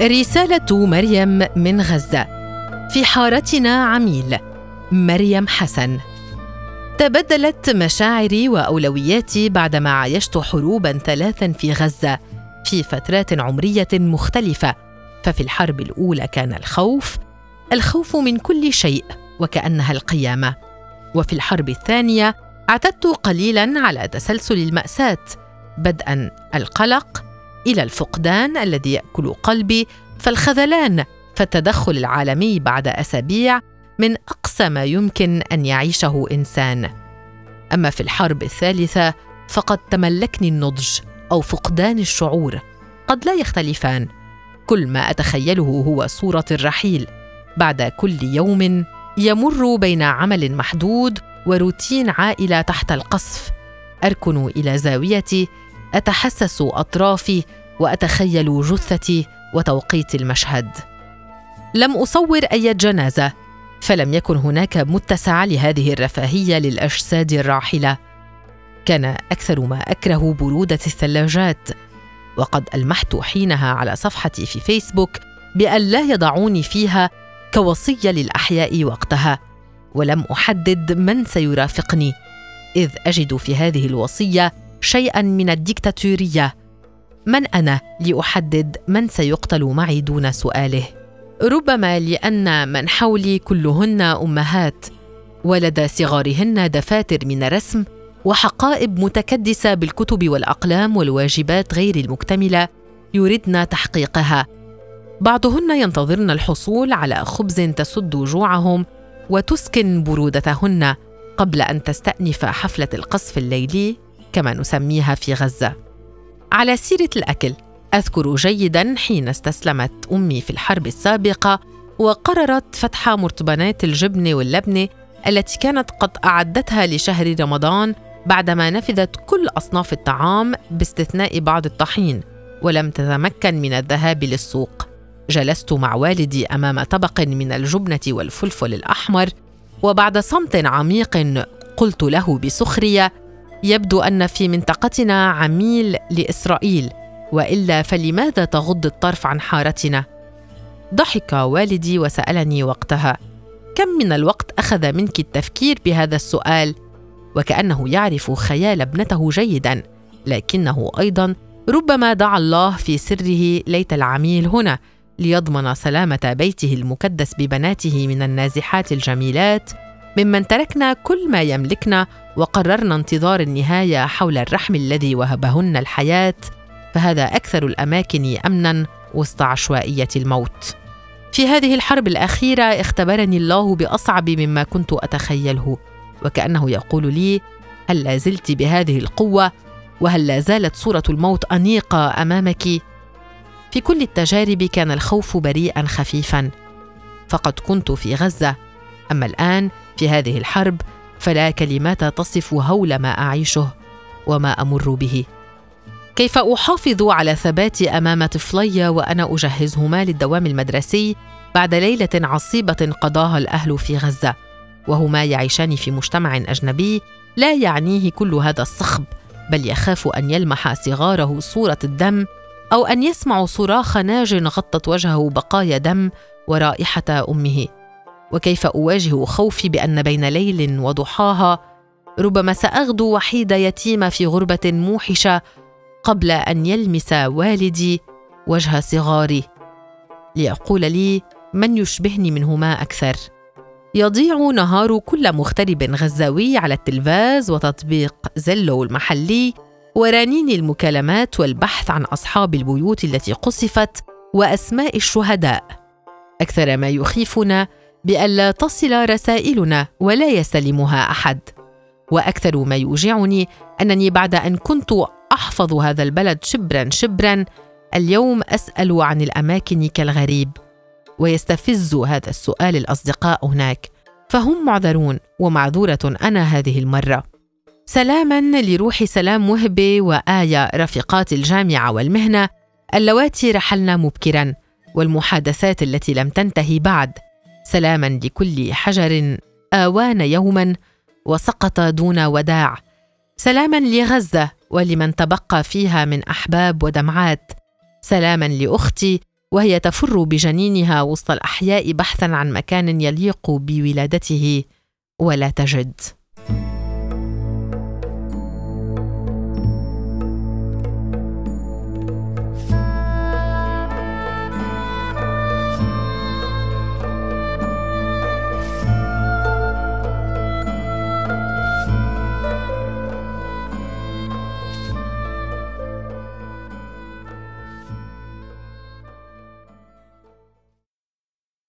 رسالة مريم من غزة. في حارتنا عميل مريم حسن. تبدلت مشاعري وأولوياتي بعدما عايشت حروبا ثلاثا في غزة في فترات عمرية مختلفة. ففي الحرب الأولى كان الخوف الخوف من كل شيء وكأنها القيامة. وفي الحرب الثانية اعتدت قليلا على تسلسل المأساة بدءا القلق إلى الفقدان الذي يأكل قلبي فالخذلان فالتدخل العالمي بعد أسابيع من أقصى ما يمكن أن يعيشه إنسان. أما في الحرب الثالثة فقد تملكني النضج أو فقدان الشعور. قد لا يختلفان. كل ما أتخيله هو صورة الرحيل. بعد كل يوم يمر بين عمل محدود وروتين عائلة تحت القصف. أركن إلى زاويتي أتحسس أطرافي وأتخيل جثتي وتوقيت المشهد. لم أصور أي جنازة فلم يكن هناك متسع لهذه الرفاهية للأجساد الراحلة. كان أكثر ما أكره برودة الثلاجات وقد ألمحت حينها على صفحتي في فيسبوك بأن لا يضعوني فيها كوصية للأحياء وقتها ولم أحدد من سيرافقني إذ أجد في هذه الوصية شيئا من الديكتاتورية. من أنا لأحدد من سيقتل معي دون سؤاله؟ ربما لأن من حولي كلهن أمهات ولدى صغارهن دفاتر من الرسم وحقائب متكدسة بالكتب والأقلام والواجبات غير المكتملة يردن تحقيقها. بعضهن ينتظرن الحصول على خبز تسد جوعهم وتسكن برودتهن قبل أن تستأنف حفلة القصف الليلي كما نسميها في غزة. على سيرة الأكل أذكر جيدا حين استسلمت أمي في الحرب السابقة وقررت فتح مرتبانات الجبن واللبنه التي كانت قد أعدتها لشهر رمضان بعدما نفذت كل أصناف الطعام باستثناء بعض الطحين ولم تتمكن من الذهاب للسوق. جلست مع والدي أمام طبق من الجبنة والفلفل الأحمر وبعد صمت عميق قلت له بسخرية يبدو أن في منطقتنا عميل لإسرائيل وإلا فلماذا تغض الطرف عن حارتنا؟ ضحك والدي وسألني وقتها كم من الوقت أخذ منك التفكير بهذا السؤال؟ وكأنه يعرف خيال ابنته جيدا لكنه أيضا ربما دعا الله في سره ليت العميل هنا ليضمن سلامة بيته المكدس ببناته من النازحات الجميلات ممن تركنا كل ما يملكنا وقررنا انتظار النهاية حول الرحم الذي وهبهن الحياة فهذا أكثر الأماكن امنا وسط عشوائية الموت. في هذه الحرب الأخيرة اختبرني الله بأصعب مما كنت أتخيله وكأنه يقول لي هل لا زلت بهذه القوة وهل لا زالت صورة الموت أنيقة أمامك. في كل التجارب كان الخوف بريئا خفيفا فقد كنت في غزة. أما الآن في هذه الحرب فلا كلمات تصف هول ما أعيشه وما أمر به. كيف أحافظ على ثباتي أمام طفلي وأنا أجهزهما للدوام المدرسي بعد ليلة عصيبة قضاها الأهل في غزة؟ وهما يعيشان في مجتمع أجنبي لا يعنيه كل هذا الصخب بل يخاف أن يلمح صغاره صورة الدم أو أن يسمع صراخ ناج غطت وجهه بقايا دم ورائحة أمه. وكيف أواجه خوفي بأن بين ليل وضحاها ربما سأغدو وحيده يتيمه في غربة موحشة قبل أن يلمس والدي وجه صغاري. ليقول لي من يشبهني منهما أكثر؟ يضيع نهار كل مغترب غزاوي على التلفاز وتطبيق زلو المحلي ورنين المكالمات والبحث عن أصحاب البيوت التي قصفت وأسماء الشهداء. أكثر ما يخيفنا بألا تصل رسائلنا ولا يستلمها أحد. وأكثر ما يوجعني أنني بعد أن كنت أحفظ هذا البلد شبرا شبرا اليوم أسأل عن الأماكن كالغريب ويستفز هذا السؤال الأصدقاء هناك. فهم معذرون ومعذورة أنا هذه المرة. سلاما لروح سلام وهبه وآية رفيقات الجامعة والمهنة اللواتي رحلنا مبكرا والمحادثات التي لم تنتهي بعد. سلاما لكل حجر آوان يوما وسقط دون وداع. سلاما لغزة ولمن تبقى فيها من أحباب ودمعات. سلاما لأختي وهي تفر بجنينها وسط الأحياء بحثا عن مكان يليق بولادته. ولا تجد.